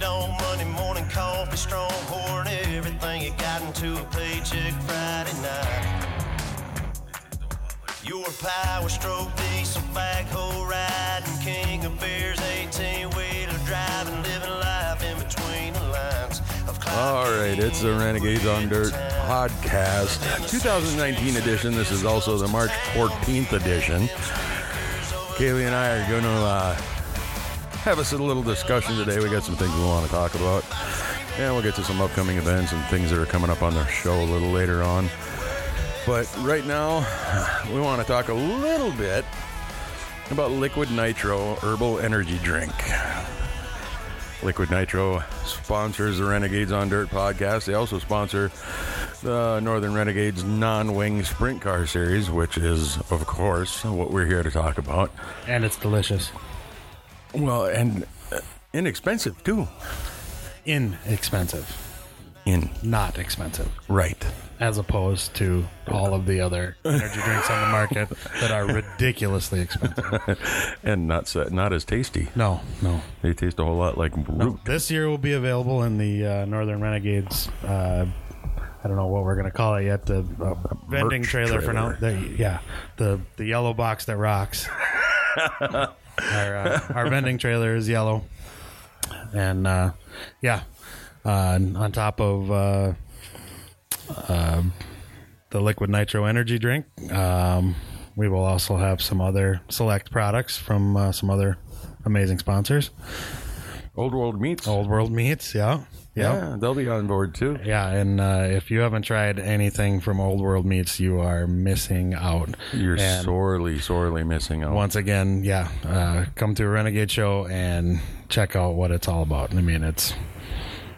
dawn, Monday morning coffee, strong pouring everything you got into a paycheck Friday night. Your power stroke, diesel backhoe riding, king of beers, 18 wheeler driving, living life in between the lines All right, it's the Renegades on Dirt podcast, 2019 edition. This is also the March 14th edition. Kaylee and I are going to uh, have us a little discussion today. We got some things we want to talk about, and we'll get to some upcoming events and things that are coming up on the show a little later on. But right now, we want to talk a little bit about Liquid Nitro Herbal Energy Drink. Liquid Nitro sponsors the Renegades on Dirt podcast. They also sponsor the Northern Renegades non wing sprint car series, which is, of course, what we're here to talk about. And it's delicious. Well, and uh, inexpensive too. Inexpensive. In Not expensive. right. As opposed to all of the other energy drinks on the market that are ridiculously expensive. And not so, not as tasty. No, no. They taste a whole lot like root. This year will be available in the uh, Northern Renegades. Uh, I don't know what we're going to call it yet. The uh, vending merch trailer, for now. The, yeah, the the yellow box that rocks. our uh, our vending trailer is yellow, and uh, yeah, uh, on top of uh, um, the liquid nitro energy drink, um, we will also have some other select products from uh, some other amazing sponsors. Old World Meats. Old World Meats, yeah. Yeah. they'll be on board too. Yeah, and uh, if you haven't tried anything from Old World Meats, you are missing out. You're And sorely, sorely missing out. once again, yeah, uh, come to a Renegade show and check out what it's all about. I mean, it's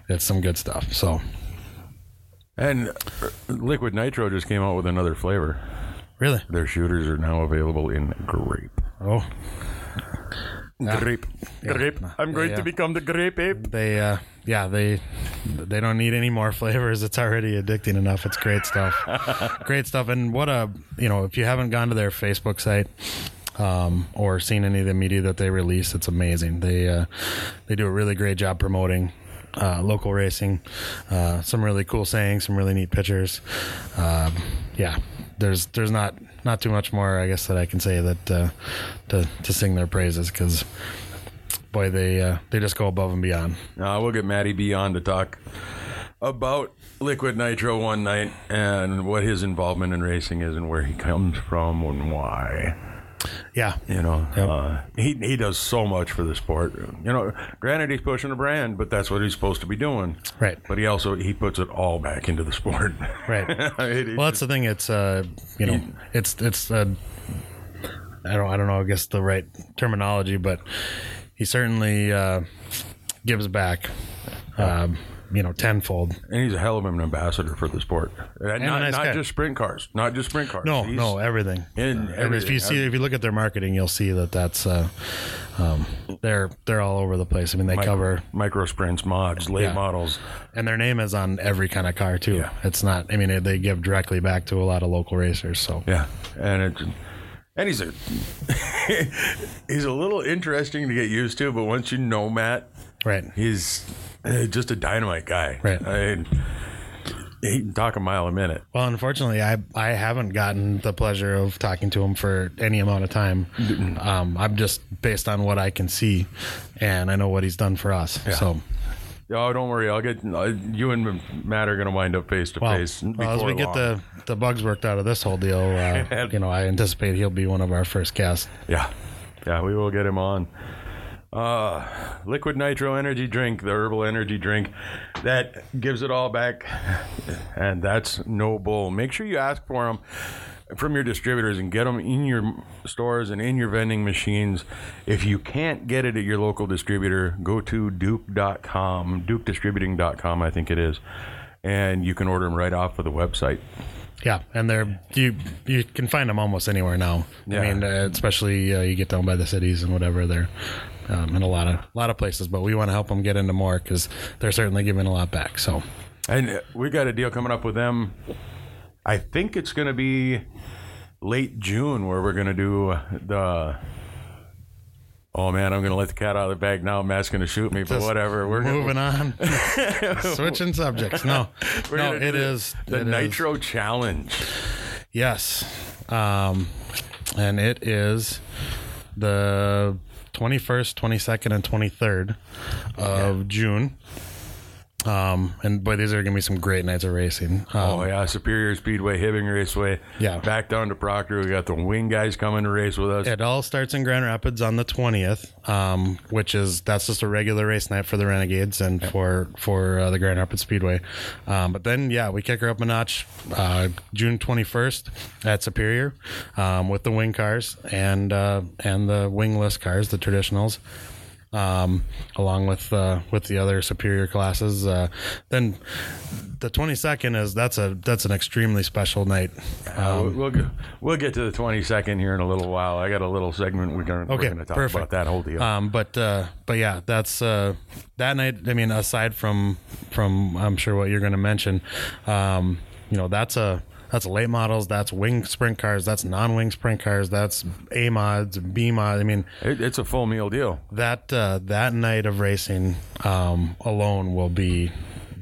it's some good stuff. So, And uh, Liquid Nitro just came out with another flavor. really, Their shooters are now available in grape. oh, Grape. Grape. I'm going Yeah. to become the grape ape. they, uh, yeah, they they don't need any more flavors. It's already addicting enough. It's great stuff, great stuff. And what a you know, if you haven't gone to their Facebook site. Um, or seen any of the media that they release, it's amazing. They uh, they do a really great job promoting uh, local racing. Uh, some really cool sayings, some really neat pictures. Um, yeah, there's there's not not too much more I guess that I can say that uh, to to sing their praises because boy they uh, they just go above and beyond. Uh, we'll get Matty B on to talk about Liquid Nitro one night and what his involvement in racing is and where he comes from and why. Yeah, You know, Yep. uh, he he does so much for the sport. You know, granted he's pushing a brand, but that's what he's supposed to be doing. Right. But he also he puts it all back into the sport. right. It- Well, that's the thing. It's uh, you know, it's it's uh, I don't I don't know. I guess the right terminology, but he certainly uh, gives back. Um, you know, tenfold. And he's a hell of an ambassador for the sport. And a not nice not just sprint cars. Not just sprint cars. No, He's- no, everything. In And if everything. you see, if you look at their marketing, you'll see that that's uh, um, they're they're all over the place. I mean, they cover micro sprints, mods, late Yeah. models. and their name is on every kind of car too. Yeah. It's not. I mean, they give directly back to a lot of local racers. So Yeah, and it, and he's a he's a little interesting to get used to, but once you know Matt, right, he's uh, just a dynamite guy. Right. I he can talk a mile a minute. Well, unfortunately, I I haven't gotten the pleasure of talking to him for any amount of time. Um, I'm just based on what I can see, and I know what he's done for us. So, Oh, don't worry. I'll get uh, you and Matt are going to wind up face to face. well, as we get the the bugs worked out of this whole deal, uh, you know, I anticipate he'll be one of our first guests. yeah, yeah, we will get him on. Uh, liquid nitro energy drink, the herbal energy drink that gives it all back, and that's no bull. Make sure you ask for them from your distributors and get them in your stores and in your vending machines. If you can't get it at your local distributor, go to duke.com, dukedistributing.com, I think it is, and you can order them right off of the website. Yeah, and they're you you can find them almost anywhere now. Yeah. I mean, uh, especially uh, you get down by the cities and whatever. They're um, in a lot of lot of places, but we want to help them get into more because they're certainly giving a lot back. So And uh, we got a deal coming up with them. I think it's going to be late June where we're going to do the Oh man, I'm gonna let the cat out of the bag now. Matt's gonna shoot me, but Just whatever. We're moving on. Switching subjects. No, no, gonna it is the it is. Nitro Challenge. Yes, um, and it is the twenty first, twenty second, and twenty third of June. Um, and boy, these are gonna be some great nights of racing. Um, Oh yeah, Superior Speedway, Hibbing Raceway. Yeah. back down to Proctor. We got the Wing guys coming to race with us. It all starts in Grand Rapids on the twentieth, um, which is that's just a regular race night for the Renegades and for for uh, the Grand Rapids Speedway. Um, but then, yeah, we kick her up a notch. Uh, June twenty first at Superior um, with the wing cars and uh, and the wingless cars, the traditionals. Um, along with uh, with the other superior classes, uh, then the twenty second is that's a that's an extremely special night. Uh, we'll go, we'll get to the 22nd here in a little while. I got a little segment we're going Okay, to talk perfect. about that whole deal. Um, but uh, but yeah, that's uh, that night. I mean, aside from from I'm sure what you're going to mention, um, you know, that's a that's late models, that's wing sprint cars, that's non-wing sprint cars, that's A mods, B mods. I mean, It, it's a full meal deal. that uh, that night of racing um, alone will be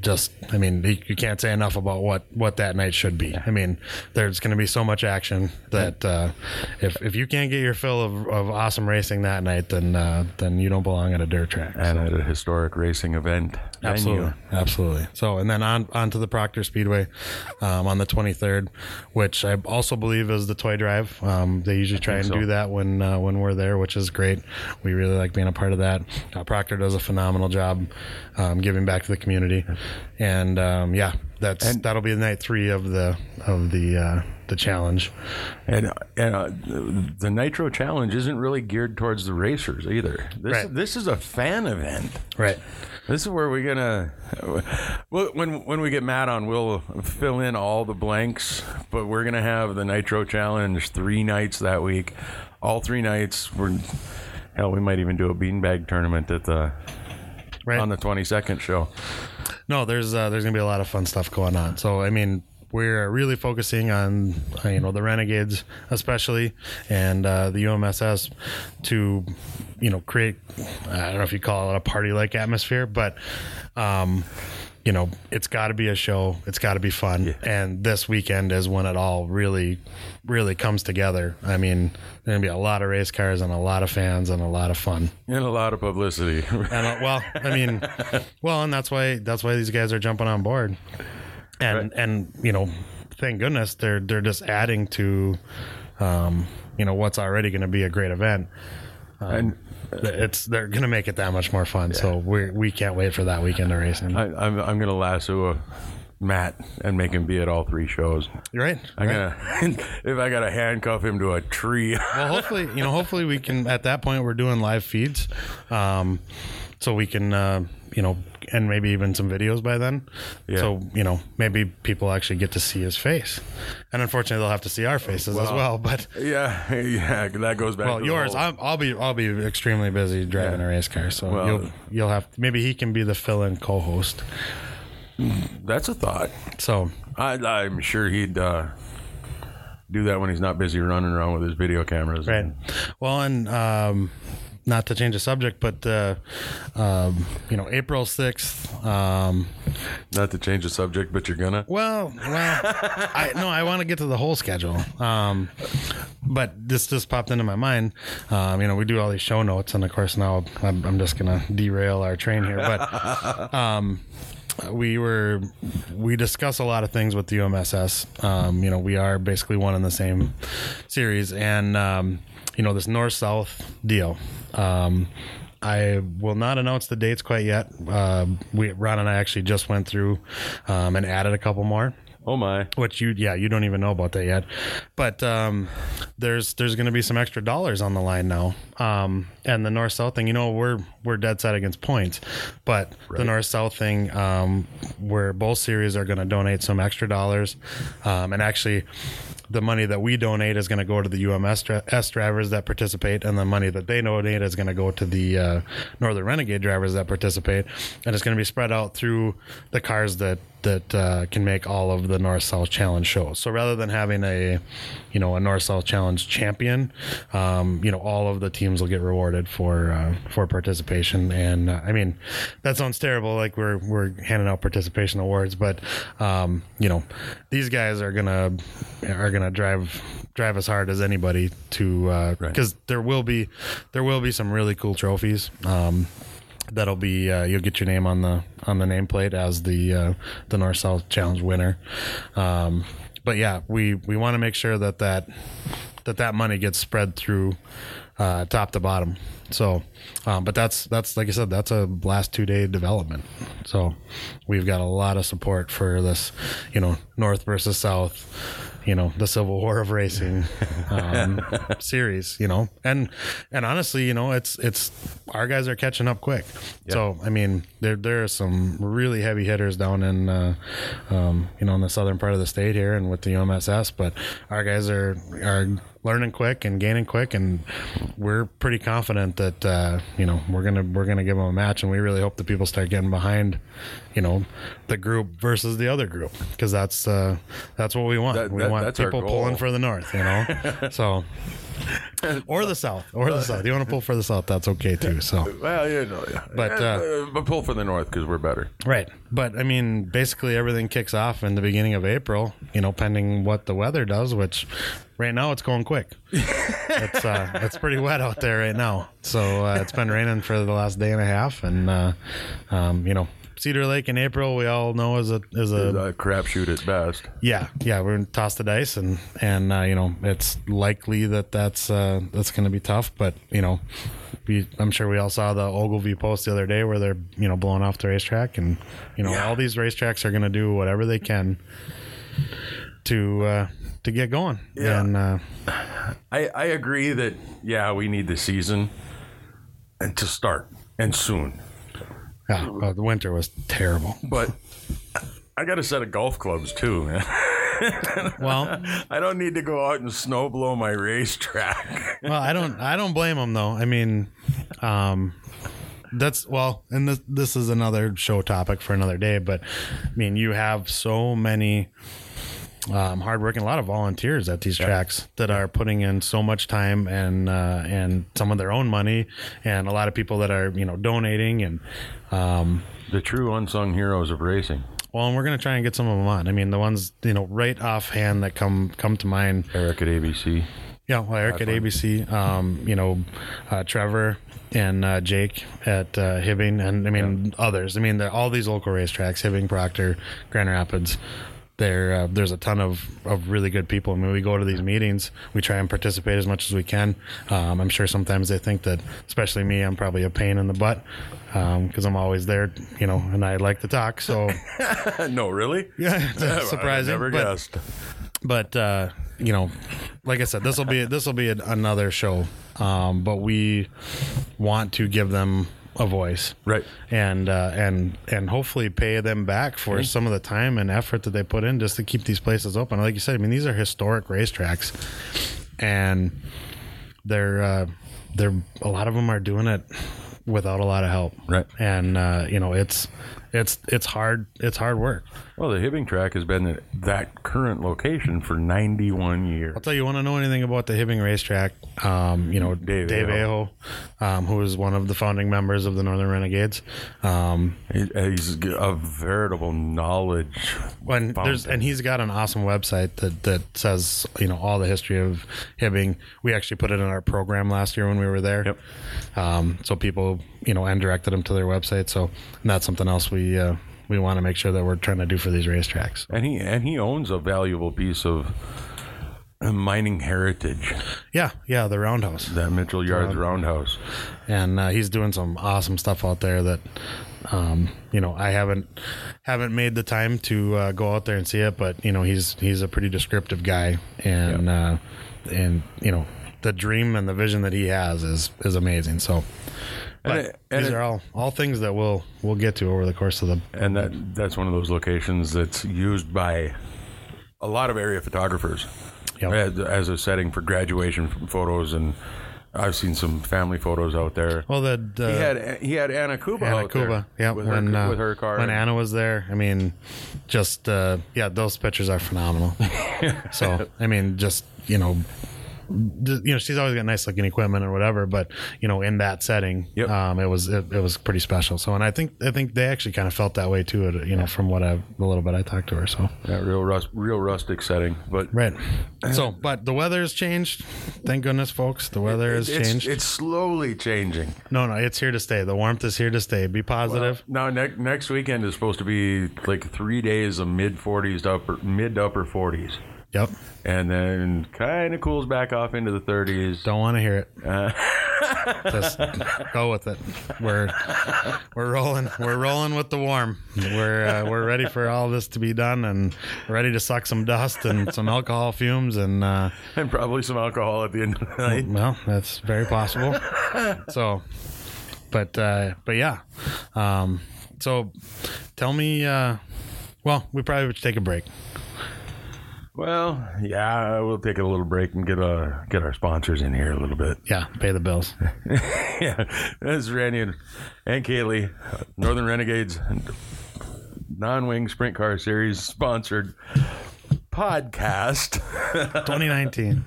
just i mean you you can't say enough about what what that night should be i mean there's going to be so much action that uh, if if you can't get your fill of, of awesome racing that night then uh, then you don't belong at a dirt track And at a historic racing event. venue. Absolutely, absolutely. So, and then on onto the Proctor Speedway um, on the 23rd, which I also believe is the toy drive. Um, they usually try and so. do that when uh, when we're there, which is great. We really like being a part of that. Uh, Proctor does a phenomenal job um, giving back to the community, and um, yeah, that's that'll be the night three of the of the uh, the challenge. And, and uh, the Nitro Challenge isn't really geared towards the racers either. This, Right. this is a fan event. Right. This is where we're gonna. Well, when when we get Matt on, we'll fill in all the blanks. But we're gonna have the Nitro Challenge three nights that week. All three nights. We're hell. We might even do a beanbag tournament at the Right. on the twenty second show. No, there's uh, there's gonna be a lot of fun stuff going on. So I mean, we're really focusing on uh, you know the Renegades especially and uh, the UMSS to you know create I don't know if you call it a party like atmosphere, but um, you know it's got to be a show. It's got to be fun, and this weekend is when it all really really comes together. I mean, there's gonna be a lot of race cars and a lot of fans and a lot of fun. And a lot of publicity. And uh, well, I mean, well, and that's why that's why these guys are jumping on board, and and you know, thank goodness they're they're just adding to, um, you know, what's already going to be a great event. and It's they're going to make it that much more fun. So we we can't wait for that weekend of racing. I, I'm I'm gonna lasso a Matt and make him be at all three shows. You're right. I'm gonna if I gotta handcuff him to a tree. well, hopefully, you know, hopefully we can. At that point, we're doing live feeds, um, so we can, uh, you know, and maybe even some videos by then. Yeah. So you know, maybe people actually get to see his face, and unfortunately, they'll have to see our faces as Well, well. But yeah, yeah, that goes back. well, yours, whole- I'm, I'll be, I'll be extremely busy driving Yeah. a race car, so Well- you'll, you'll have maybe he can be the fill-in co-host. That's a thought. So I, I'm sure he'd uh, do that when he's not busy running around with his video cameras. Right. Well, and um, not to change the subject, but uh, um, you know, April sixth. Um, Not to change the subject, but you're gonna. well, well, I no, I want to get to the whole schedule. Um, but this just popped into my mind. Um, you know, we do all these show notes, and of course now I'm, I'm just gonna derail our train here, but. Um, we were we discuss a lot of things with the UMSS. Um, you know, we are basically one in the same series, and um, you know this north south deal. Um, I will not announce the dates quite yet. Uh, we Ron and I actually just went through um, and added a couple more Oh my! which you yeah you don't even know about that yet but um there's there's going to be some extra dollars on the line now um and the north south thing you know we're we're dead set against points but the north south thing um where both series are going to donate some extra dollars um and actually the money that we donate is going to go to the UMS S drivers that participate, and the money that they donate is going to go to the uh, Northern Renegade drivers that participate, and it's going to be spread out through the cars that that uh, can make all of the North South Challenge shows. So rather than having a, you know, a North South Challenge champion, um, you know, all of the teams will get rewarded for uh, for participation. And uh, I mean, that sounds terrible. Like we're we're handing out participation awards, but um, you know, these guys are gonna are gonna drive drive as hard as anybody to because there will be there will be some really cool trophies. Um, that'll be uh, you'll get your name on the on the nameplate as the uh, the North South Challenge winner. Um, but yeah, we we want to make sure that that that that money gets spread through uh, top to bottom. So, um, but that's that's like I said, that's a last two day development. So, we've got a lot of support for this, you know, North versus South you know the civil war of racing um, series you know? And and honestly you know it's it's our guys are catching up quick. So i mean there there are some really heavy hitters down in uh, um, you know in the southern part of the state here and with the umss but our guys are are learning quick and gaining quick and we're pretty confident that uh, you know we're gonna we're gonna give them a match and we really hope that people start getting behind you know the group versus the other group because that's uh, that's what we want. That- we that- want people pulling for the north you know? So or the south or the south you want to pull for the south that's okay too so Well, you know, But, uh, but pull for the north because we're better. Right. But I mean, basically everything kicks off in the beginning of April, you know, pending what the weather does, which right now it's going quick. it's uh it's pretty wet out there right now. So uh, it's been raining for the last day and a half and uh um, you know, Cedar Lake in April we all know is a is a A crapshoot at best. yeah, yeah, we're gonna toss the dice, and and uh, you know it's likely that that's uh, that's going to be tough. But you know, we, I'm sure we all saw the Ogilvy post the other day where they're you know blowing off the racetrack, and you know all these racetracks are going to do whatever they can to uh, to get going. Yeah. And uh, I, I agree that yeah we need the season and to start and soon. Yeah, uh, the winter was terrible. But I got a set of golf clubs too, man. Well, I don't need to go out and snow blow my racetrack. well, I don't I don't blame them though. I mean, um, that's well, and this this is another show topic for another day. But I mean, you have so many um, hardworking, a lot of volunteers at these tracks that are putting in so much time and uh, and some of their own money, and a lot of people that are you know donating and. Um, the true unsung heroes of racing. well, and we're gonna try and get some of them on. I mean, the ones you know right offhand that come come to mind Eric at ABC. Yeah, well, Eric at ABC, um, you know, uh, Trevor and uh, Jake at uh, Hibbing, and I mean others. I mean, all these local racetracks: Hibbing, Proctor, Grand Rapids. There, uh, there's a ton of, of really good people. I mean, we go to these meetings, we try and participate as much as we can. Um, I'm sure sometimes they think that, especially me, I'm probably a pain in the butt because I'm always there, you know, and I like to talk. So, no, really? yeah, it's I surprising. never but- guessed. but uh, you know, like I said, this will be this will be an another show. Um, but we want to give them a voice, Right. And uh, and and hopefully pay them back for some of the time and effort that they put in just to keep these places open. Like you said, I mean, these are historic racetracks, and they're uh, they're a lot of them are doing it without a lot of help, Right. And uh, you know, it's it's it's hard it's hard work. Well, the Hibbing track has been at that current location for 91 years. I'll tell you, you want to know anything about the Hibbing racetrack? Um, you know, Dave Dave, Aho, um, who is one of the founding members of the Northern Renegades. Um, He- He's a veritable knowledge. and there's and he's got an awesome website that that says you know all the history of Hibbing. We actually put it in our program last year when we were there. Yep. Um, so people, you know, and directed them to their website. So that's something else we uh, we want to make sure that we're trying to do for these racetracks. and he and he owns a valuable piece of mining heritage. Yeah, yeah, the Roundhouse. That Mitchell Yards Roundhouse. and uh, he's doing some awesome stuff out there that um, you know I haven't haven't made the time to uh, go out there and see it, but you know he's he's a pretty descriptive guy, and uh, and you know the dream and the vision that he has is is amazing. So. But it- these it- are all, all things that we'll we'll get to over the course of the And that that's one of those locations that's used by a lot of area photographers Yep. as, as a setting for graduation photos and I've seen some family photos out there. Well, the, the he had he had Anna Kuba Anna out there Kuba, yeah, with, when her, uh, with her car. when Anna was there. I mean, just uh, yeah, those pictures are phenomenal. so I mean, just you know, you know, she's always got nice looking equipment or whatever, but you know, in that setting, Yep. um, it was it, it was pretty special. So, and I think I think they actually kind of felt that way too. You know, from what I the little bit I talked to her. So that real rust, real rustic setting, but right. So, but the weather has changed. Thank goodness, folks. The weather has it's, changed. it's slowly changing. no, no, it's here to stay. The warmth is here to stay. Be positive. Now ne- next weekend is supposed to be like three days of mid 40s to upper mid to upper 40s, yep. and then kind of cools back off into the 30s. Don't want to hear it. Just go with it. We're we're rolling. We're rolling with the warm. We're uh, we're ready for all this to be done, and ready to suck some dust and some alcohol fumes, and uh, and probably some alcohol at the end of the night. well, that's very possible. So, but uh, but yeah. Um, so, tell me. Uh, well, we probably should take a break. Well, yeah, we'll take a little break and get uh get our sponsors in here a little bit. Yeah, pay the bills. yeah, this is Randy and, and Kaylee, Northern Renegades, non-wing sprint car series sponsored podcast. 2019.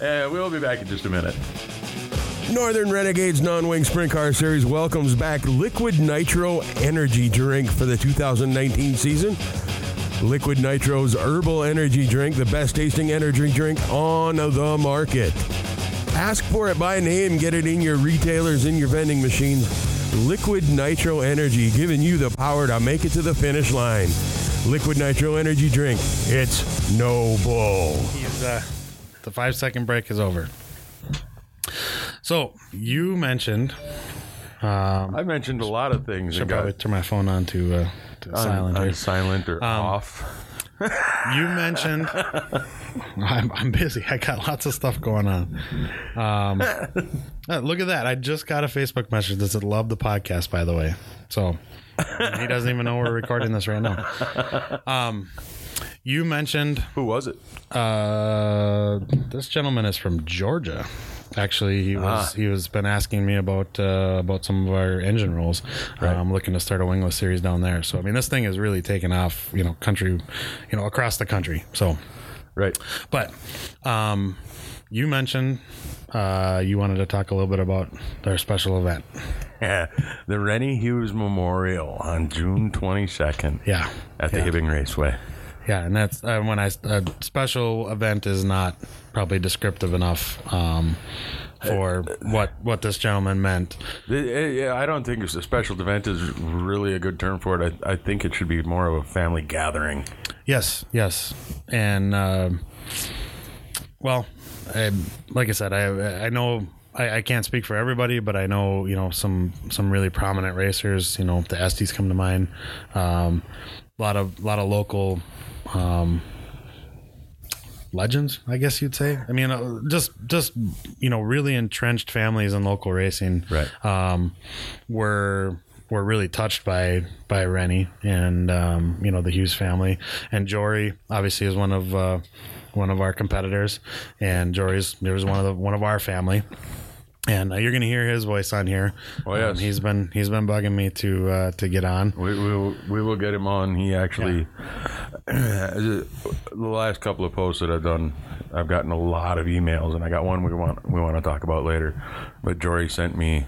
and we'll be back in just a minute. Northern Renegades Non-Wing Sprint Car Series welcomes back Liquid Nitro Energy Drink for the 2019 season. Liquid Nitro's herbal energy drink, the best tasting energy drink on the market. Ask for it by name, get it in your retailers, in your vending machines. Liquid Nitro Energy, giving you the power to make it to the finish line. Liquid Nitro Energy drink, it's no bull. Uh, the five second break is over. So you mentioned. Um, I mentioned a lot of things. should and probably got turn my phone on to, uh, to silent on here. silent or off. You mentioned. I'm, I'm busy. I got lots of stuff going on. Um, uh, look at that! I just got a Facebook message that said "Love the podcast." By the way, so he doesn't even know we're recording this right now. Um, you mentioned Who was it? Uh, this gentleman is from Georgia. Actually, he was he was been asking me about uh, about some of our engine rolls. I'm looking to start a wingless series down there. So I mean, this thing is really taking off. You know, country, you know, across the country. So, Right. but um, you mentioned uh, you wanted to talk a little bit about their special event. Yeah, the Rennie Hughes Memorial on June 22nd Yeah, at the yeah. Hibbing Raceway. Yeah, and that's uh, when I a special event is not probably descriptive enough um, for what what this gentleman meant. Eh, yeah, I don't think a special event is really a good term for it. I, I think it should be more of a family gathering. Yes, yes, and uh, well, I, like I said, I I know. I, I can't speak for everybody, but I know you know some some really prominent racers. You know the Estes come to mind. Um, a lot of lot of local um, legends, I guess you'd say. I mean, uh, just just you know, really entrenched families in local racing, Right. Um, were were really touched by by Rennie and um, you know the Hughes family and Jory obviously is one of uh, one of our competitors and Jory's there was one of the one of our family. And uh, you're going to hear his voice on here. Oh, yes. Um, he's been he's been bugging me to uh, to get on. We, we, will- we will get him on. He actually, the last couple of posts that I've done, I've gotten a lot of emails, and I got one we want we want to talk about later. But Jory sent me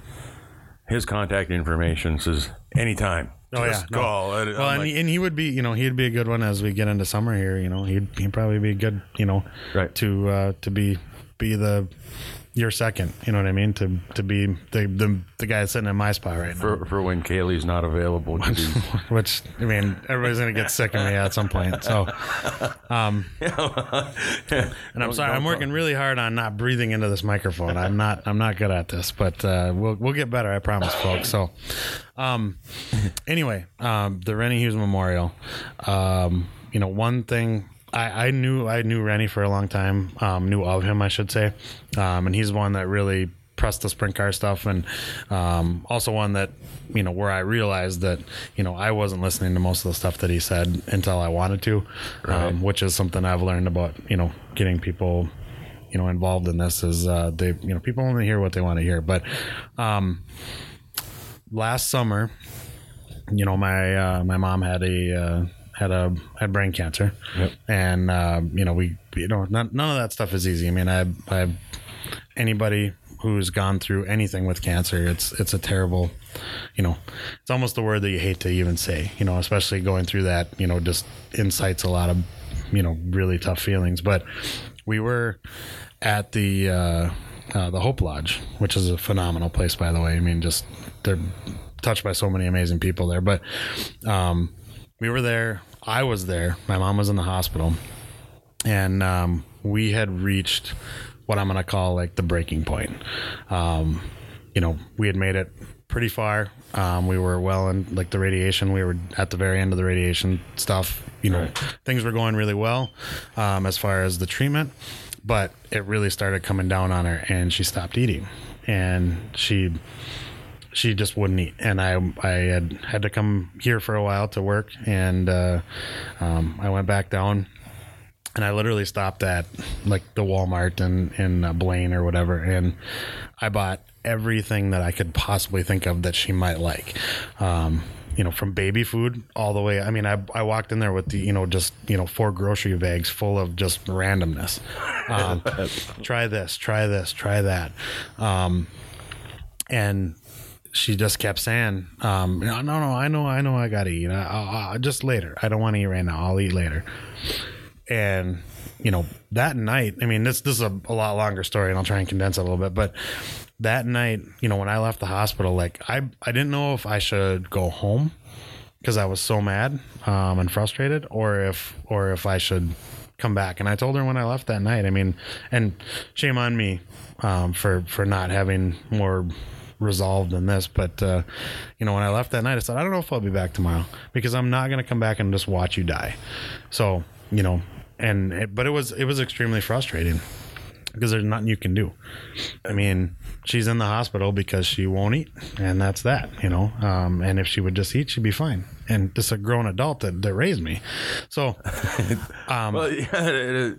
his contact information. Says anytime. Oh just yeah, call. Well, and, like, he, and he would be, you know, he'd be a good one as we get into summer here. You know, he'd he'd probably be good, you know, Right. to uh, to be be the your second. You know what I mean? To to be the the, the guy sitting in my spot right now. for, for when Kaylee's not available. Which I mean, everybody's gonna get sick of me at some point. So, um, and I'm sorry, I'm working really hard on not breathing into this microphone. I'm not, I'm not good at this, but uh, we'll we'll get better. I promise, folks. So, um, anyway, um, the Rennie Hughes Memorial. Um, you know, one thing I, I knew I knew Rennie for a long time. Um, knew of him, I should say, um, and he's one that really pressed the sprint car stuff, and um, also one that you know where I realized that you know I wasn't listening to most of the stuff that he said until I wanted to, um, which is something I've learned about you know getting people you know involved in this is uh, they you know people only hear what they want to hear. But um, last summer, you know my uh, my mom had a uh, had a had brain cancer, and uh, you know we you know none, none of that stuff is easy. I mean I I anybody who's gone through anything with cancer, it's it's a terrible, you know, it's almost the word that you hate to even say, you know, especially going through that, you know, just incites a lot of, you know, really tough feelings. But we were at the uh, uh, the Hope Lodge, which is a phenomenal place, by the way. I mean, just they're touched by so many amazing people there. But um, we were there. I was there. My mom was in the hospital, and um, we had reached what I'm going to call like the breaking point. Um, you know, we had made it pretty far. Um, we were well in like the radiation. We were at the very end of the radiation stuff. You know, things were going really well um, as far as the treatment, but it really started coming down on her, and she stopped eating, and she she just wouldn't eat and i i had had to come here for a while to work and uh, um, i went back down and I literally stopped at like the Walmart in in uh, Blaine or whatever, and I bought everything that I could possibly think of that she might like. Um, you know, from baby food all the way. I mean, I I walked in there with the you know just you know four grocery bags full of just randomness. Um, try this, try this, try that, um, and she just kept saying, um, "No, no, no, I know, I know, I gotta eat. I, I, I, just later. I don't want to eat right now. I'll eat later." and you know that night i mean this this is a, a, lot longer story and i'll try and condense it a little bit but that night you know when i left the hospital like i i didn't know if i should go home because i was so mad um, and frustrated or if or if i should come back and i told her when i left that night i mean and shame on me um, for for not having more resolved than this but uh, you know when i left that night i said i don't know if i'll be back tomorrow because i'm not going to come back and just watch you die so you know and it, but it was it was extremely frustrating because there's nothing you can do. I mean, she's in the hospital because she won't eat, and that's that, you know. Um, and if she would just eat, she'd be fine. And just a grown adult that, that raised me, so um, well, yeah, it,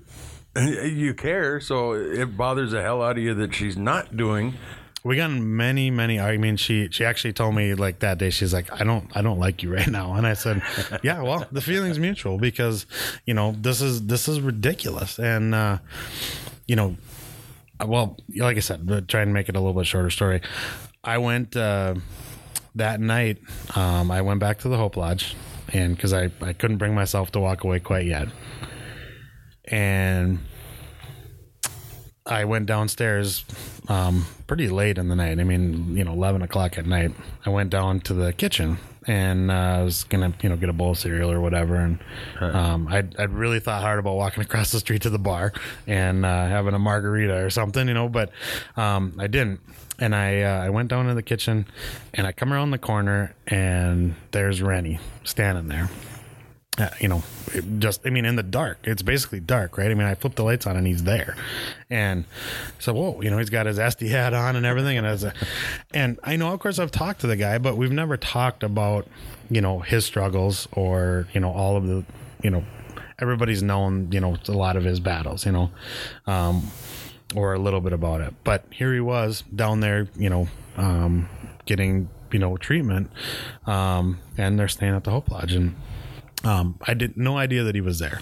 it, you care, so it bothers the hell out of you that she's not doing we got many many i mean she she actually told me like that day she's like i don't i don't like you right now. And i said yeah well the feeling's mutual because you know this is this is ridiculous. And uh you know well like i said try and make it a little bit shorter story i went uh that night um i went back to the hope lodge and because i i couldn't bring myself to walk away quite yet. And I went downstairs um, pretty late in the night. I mean, you know, eleven o'clock at night. I went down to the kitchen and uh, I was gonna, you know, get a bowl of cereal or whatever. And um, I'd, I'd really thought hard about walking across the street to the bar and uh, having a margarita or something, you know, but um, I didn't. And I uh, I went down to the kitchen and I come around the corner and there's Rennie standing there uh, you know, just I mean, in the dark, it's basically dark, right? I mean, I flip the lights on and he's there, and so whoa, you know, he's got his SD hat on and everything, and as a, and I know, of course, I've talked to the guy, but we've never talked about you know his struggles or you know all of the you know everybody's known you know a lot of his battles, you know, um, or a little bit about it, but here he was down there, you know, um, getting you know treatment, um, and they're staying at the Hope Lodge. And um, I did no idea that he was there,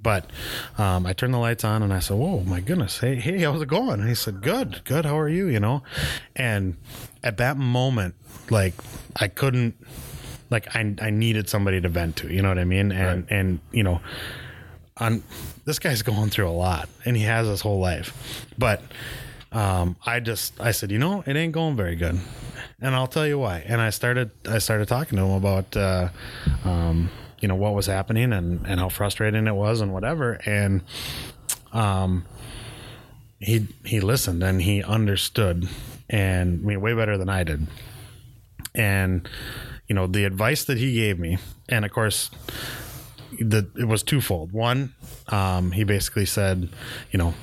but um, I turned the lights on and I said, "Whoa, my goodness! Hey, hey, how's it going?" And he said, "Good, good. How are you?" You know, and at that moment, like I couldn't, like I I needed somebody to vent to. You know what I mean? And right. and you know, on this guy's going through a lot, and he has his whole life, but. Um, I just I said, you know, it ain't going very good, and I'll tell you why. And I started I started talking to him about uh, um, you know what was happening and and how frustrating it was and whatever. And um he he listened and he understood and I mean way better than I did. And you know the advice that he gave me and of course the it was twofold. One um he basically said you know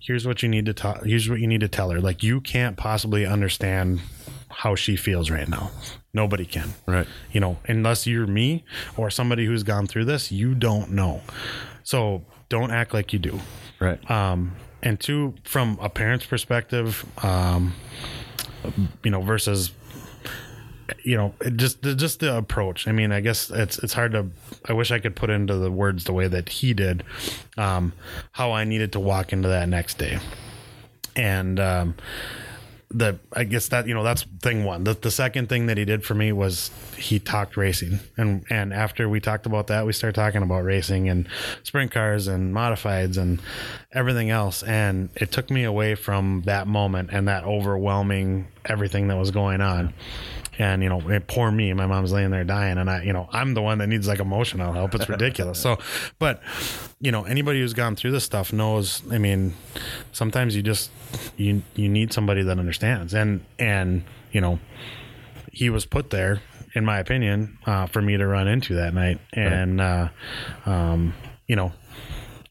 here's what you need to here's what you need to tell her. Like you can't possibly understand how she feels right now. Nobody can. Right. You know, unless you're me or somebody who's gone through this, you don't know. So don't act like you do. Right. Um, and two from a parent's perspective, um, you know, versus you know, just just the approach. I mean, I guess it's it's hard to. I wish I could put into the words the way that he did, um, how I needed to walk into that next day, and um, the I guess that you know that's thing one. The, the second thing that he did for me was he talked racing, and and after we talked about that, we started talking about racing and sprint cars and modifieds and everything else, and it took me away from that moment and that overwhelming everything that was going on and you know poor me my mom's laying there dying and i you know i'm the one that needs like emotional help. It's ridiculous. So but you know anybody who's gone through this stuff knows i mean sometimes you just you you need somebody that understands. And and you know he was put there in my opinion uh, for me to run into that night. And uh, um, you know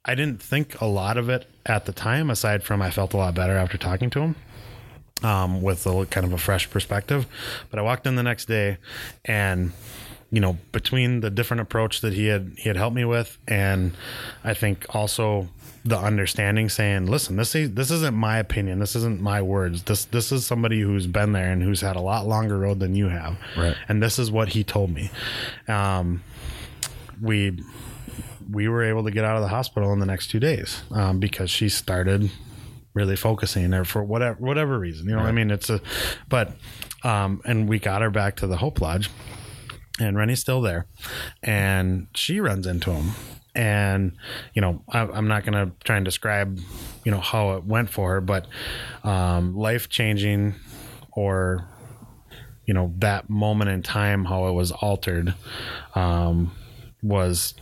i didn't think a lot of it at the time aside from i felt a lot better after talking to him um, with a kind of a fresh perspective. But I walked in the next day, and you know, between the different approach that he had he had helped me with, and I think also the understanding, saying, "Listen, this is this isn't my opinion. This isn't my words. This this is somebody who's been there and who's had a lot longer road than you have, Right. and this is what he told me." Um, we we were able to get out of the hospital in the next two days um, because she started really focusing there for whatever whatever reason. You know, what I mean, it's a, but, um, and we got her back to the Hope Lodge, and Rennie's still there, and she runs into him. And you know, I, I'm not going to try and describe, you know, how it went for her, but um, life changing, or you know, that moment in time, how it was altered, um, was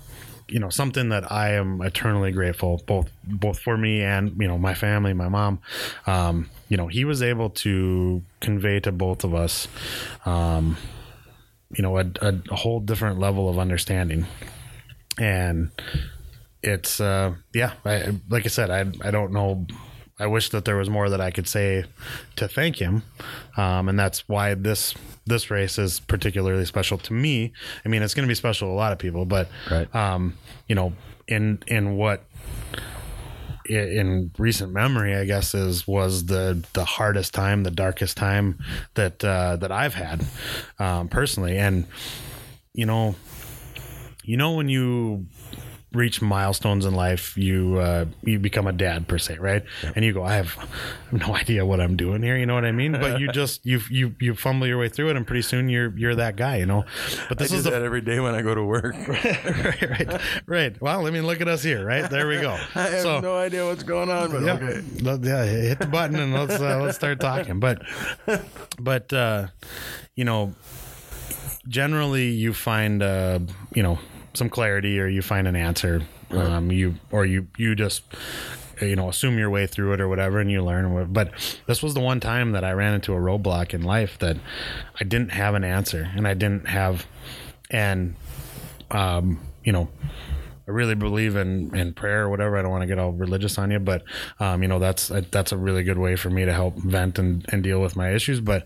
you know something that I am eternally grateful both both for me and you know my family, my mom. Um, you know, he was able to convey to both of us, um, you know, a, a, whole different level of understanding, and it's uh, yeah. I, like I said, I I don't know. I wish that there was more that I could say to thank him, um, and that's why this this race is particularly special to me. I mean, it's going to be special to a lot of people, but Right. um, you know, in in what in recent memory, I guess is was the the hardest time, the darkest time that uh, that I've had um, personally, and you know, you know when you reach milestones in life, you uh, you become a dad per se, right? And you go, I have, no idea what I'm doing here. You know what I mean? But you just you you you fumble your way through it, and pretty soon you're you're that guy, you know. But I this is the that every day when I go to work. right, right, right. Well, I mean, look at us here, right? There we go. I have so, no idea what's going on, but yeah, okay. yeah, hit the button and let's uh, let's start talking. But, but uh, you know, generally you find uh, you know some clarity or you find an answer. Um, you or you you just you know assume your way through it or whatever and you learn but this was the one time that i ran into a roadblock in life that i didn't have an answer and i didn't have and um you know I really believe in, in prayer or whatever. I don't want to get all religious on you, but um, you know that's that's a really good way for me to help vent and, and deal with my issues. But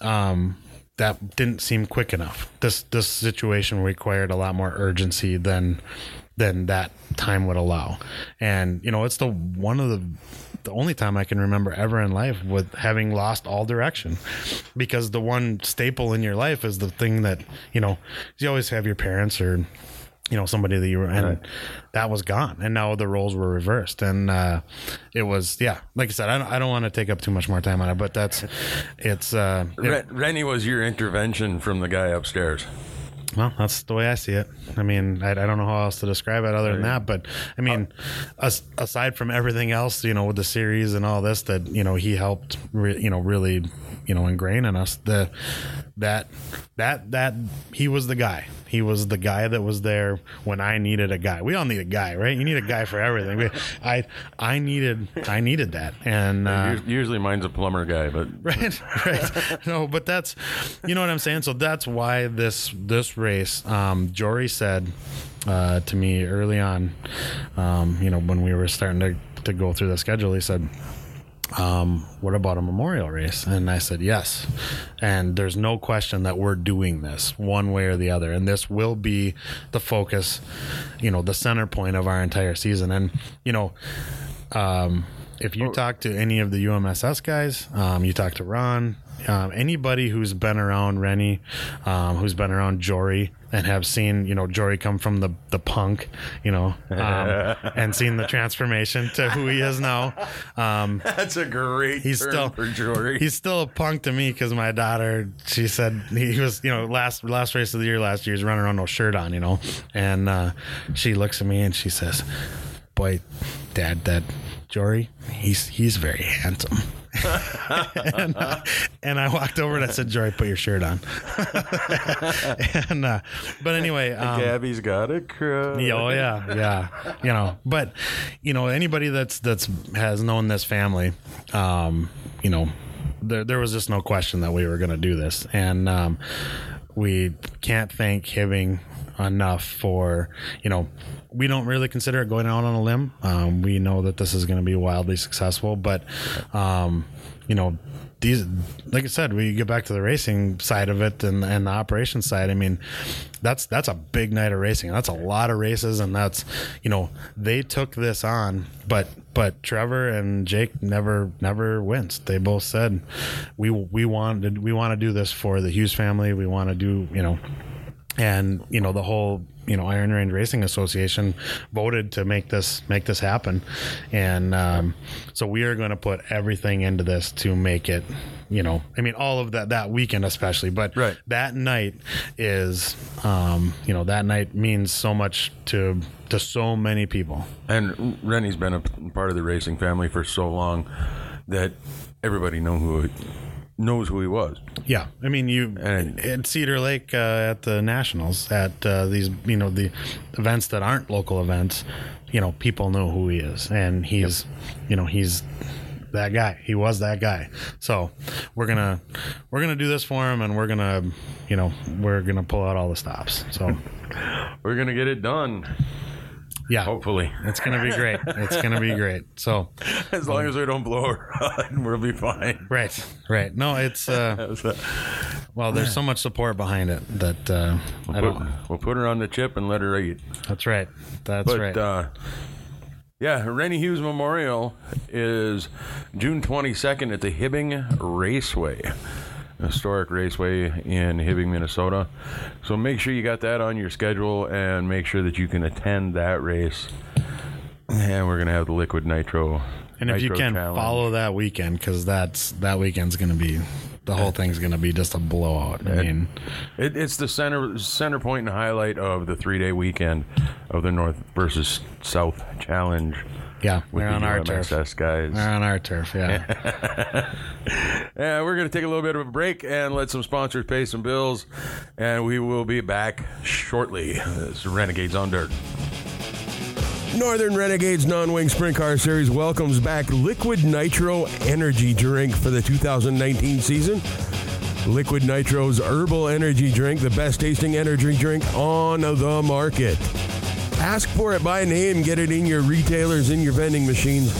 um, that didn't seem quick enough. This this situation required a lot more urgency than than that time would allow. And you know, it's the one of the the only time I can remember ever in life with having lost all direction because the one staple in your life is the thing that you know you always have your parents or you know somebody that you were and that was gone. And now the roles were reversed. And uh it was yeah like i said i don't, I don't want to take up too much more time on it but that's it's uh it- Rennie was your intervention from the guy upstairs. well that's the way i see it. I mean i, I don't know how else to describe it other than that but i mean as, aside from everything else you know with the series and all this that you know he helped re, you know really you know ingrain in us the that that that he was the guy. He was the guy that was there when i needed a guy. We all need a guy right? You need a guy for everything. We- i i needed i needed that. And uh, Usually mine's a plumber guy, but right right. No but that's you know what i'm saying? So that's why this this race um jory said uh to me early on um you know when we were starting to to go through the schedule he said um, what about a memorial race? And I said, yes. And there's no question that we're doing this one way or the other. And this will be the focus, you know, the center point of our entire season. And, you know, um, if you talk to any of the UMSS guys, um, you talk to Ron, um, anybody who's been around Rennie, um, who's been around Jory, and have seen you know Jory come from the the punk, you know, um, and seen the transformation to who he is now. Um, That's a great he's still for Jory. He's still a punk to me because my daughter, she said he was, you know, last last race of the year last year, he's running around no shirt on, you know, and uh, she looks at me and she says, "Boy, Dad, that Jory, he's he's very handsome." and, uh, and I walked over and I said, "Jory, put your shirt on." and uh, but anyway, um, Gabby's got a crush. yeah, oh yeah, yeah. You know, but you know, anybody that's that's has known this family, um, you know, there there was just no question that we were going to do this, and um, we can't thank Hibbing enough for you know we don't really consider it going out on a limb. Um, we know that this is going to be wildly successful but um, you know these like i said we get back to the racing side of it and, and the operation side. I mean that's that's a big night of racing. That's a lot of races and that's you know they took this on but but trevor and jake never never winced. They both said we we wanted we want to do this for the hughes family. We want to do you know and you know the whole you know Iron Range Racing Association voted to make this make this happen, and um, so we are going to put everything into this to make it. You know, I mean, all of that that weekend especially, but Right. that night is, um, you know, that night means so much to to so many people. And Rennie's been a part of the racing family for so long that everybody know who knows who he was. Yeah, I mean, you And- at Cedar Lake uh, at the Nationals at uh, these you know the events that aren't local events, you know, people know who he is, and he's you know he's that guy. He was that guy. So we're gonna we're gonna do this for him, and we're gonna you know we're gonna pull out all the stops. So We're gonna get it done, yeah, hopefully. it's gonna be great. It's gonna be great. So As long as we don't blow rod, we'll be fine. right, right. No, it's uh, well, there's so much support behind it that uh, I Put- we'll put her on the chip and let her eat. That's right. That's But right. uh, yeah, Rennie Hughes Memorial is June 22nd at the Hibbing Raceway, historic raceway in Hibbing, Minnesota. So make sure you got that on your schedule and make sure that you can attend that race. And we're gonna have the liquid nitro. And if you can challenge. follow that weekend, because that's that weekend's going to be the whole thing's going to be just a blowout. I mean, It, it's the center center point and highlight of the three day weekend of the North versus South Challenge yeah, we're on our turf. Guys. We're on our turf. Yeah, Yeah, we're going to take a little bit of a break and let some sponsors pay some bills, and we will be back shortly. This is Renegades on Dirt. Northern Renegades Non Wing Sprint Car Series welcomes back Liquid Nitro Energy Drink for the 2019 season. Liquid Nitro's herbal energy drink, the best tasting energy drink on the market. Ask for it by name, get it in your retailers, in your vending machines.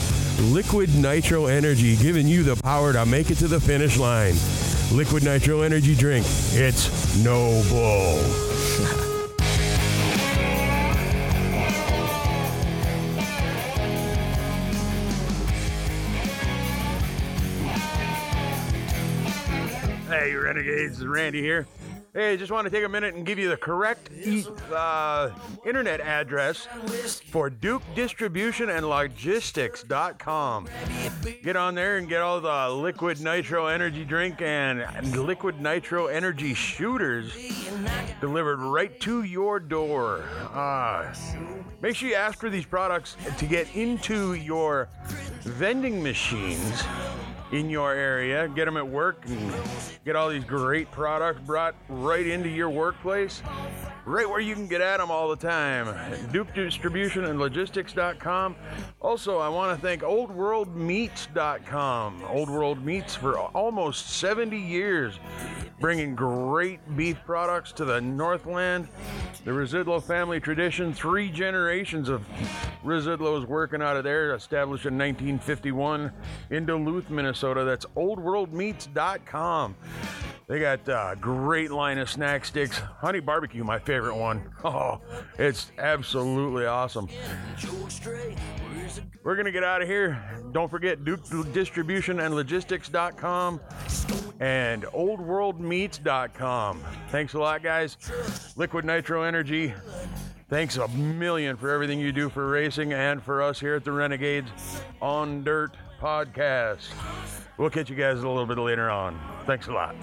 Liquid Nitro Energy, giving you the power to make it to the finish line. Liquid Nitro Energy drink. It's no bull. Hey, Renegades, Randy here. Hey, just want to take a minute and give you the correct e- uh, internet address for Duke Distribution and Logistics.com. Get on there and get all the liquid nitro energy drink and liquid nitro energy shooters delivered right to your door. Uh, make sure you ask for these products to get into your vending machines in your area, get them at work, and get all these great products brought right into your workplace, right where you can get at them all the time. Duke Distribution and Logistics.com. Also, I want to thank OldWorldMeats.com. Old World Meats for almost 70 years, bringing great beef products to the Northland. The Residlo family tradition, three generations of Residlos working out of there, established in 1951 in Duluth, Minnesota. That's oldworldmeats.com. They got uh, great line of snack sticks. Honey barbecue, my favorite one. Oh, it's absolutely awesome. We're going to get out of here. Don't forget Duke Distribution and Logistics.com and oldworldmeats.com. Thanks a lot, guys. Liquid Nitro Energy. Thanks a million for everything you do for racing and for us here at the Renegades on Dirt podcast. We'll catch you guys a little bit later on. Thanks a lot.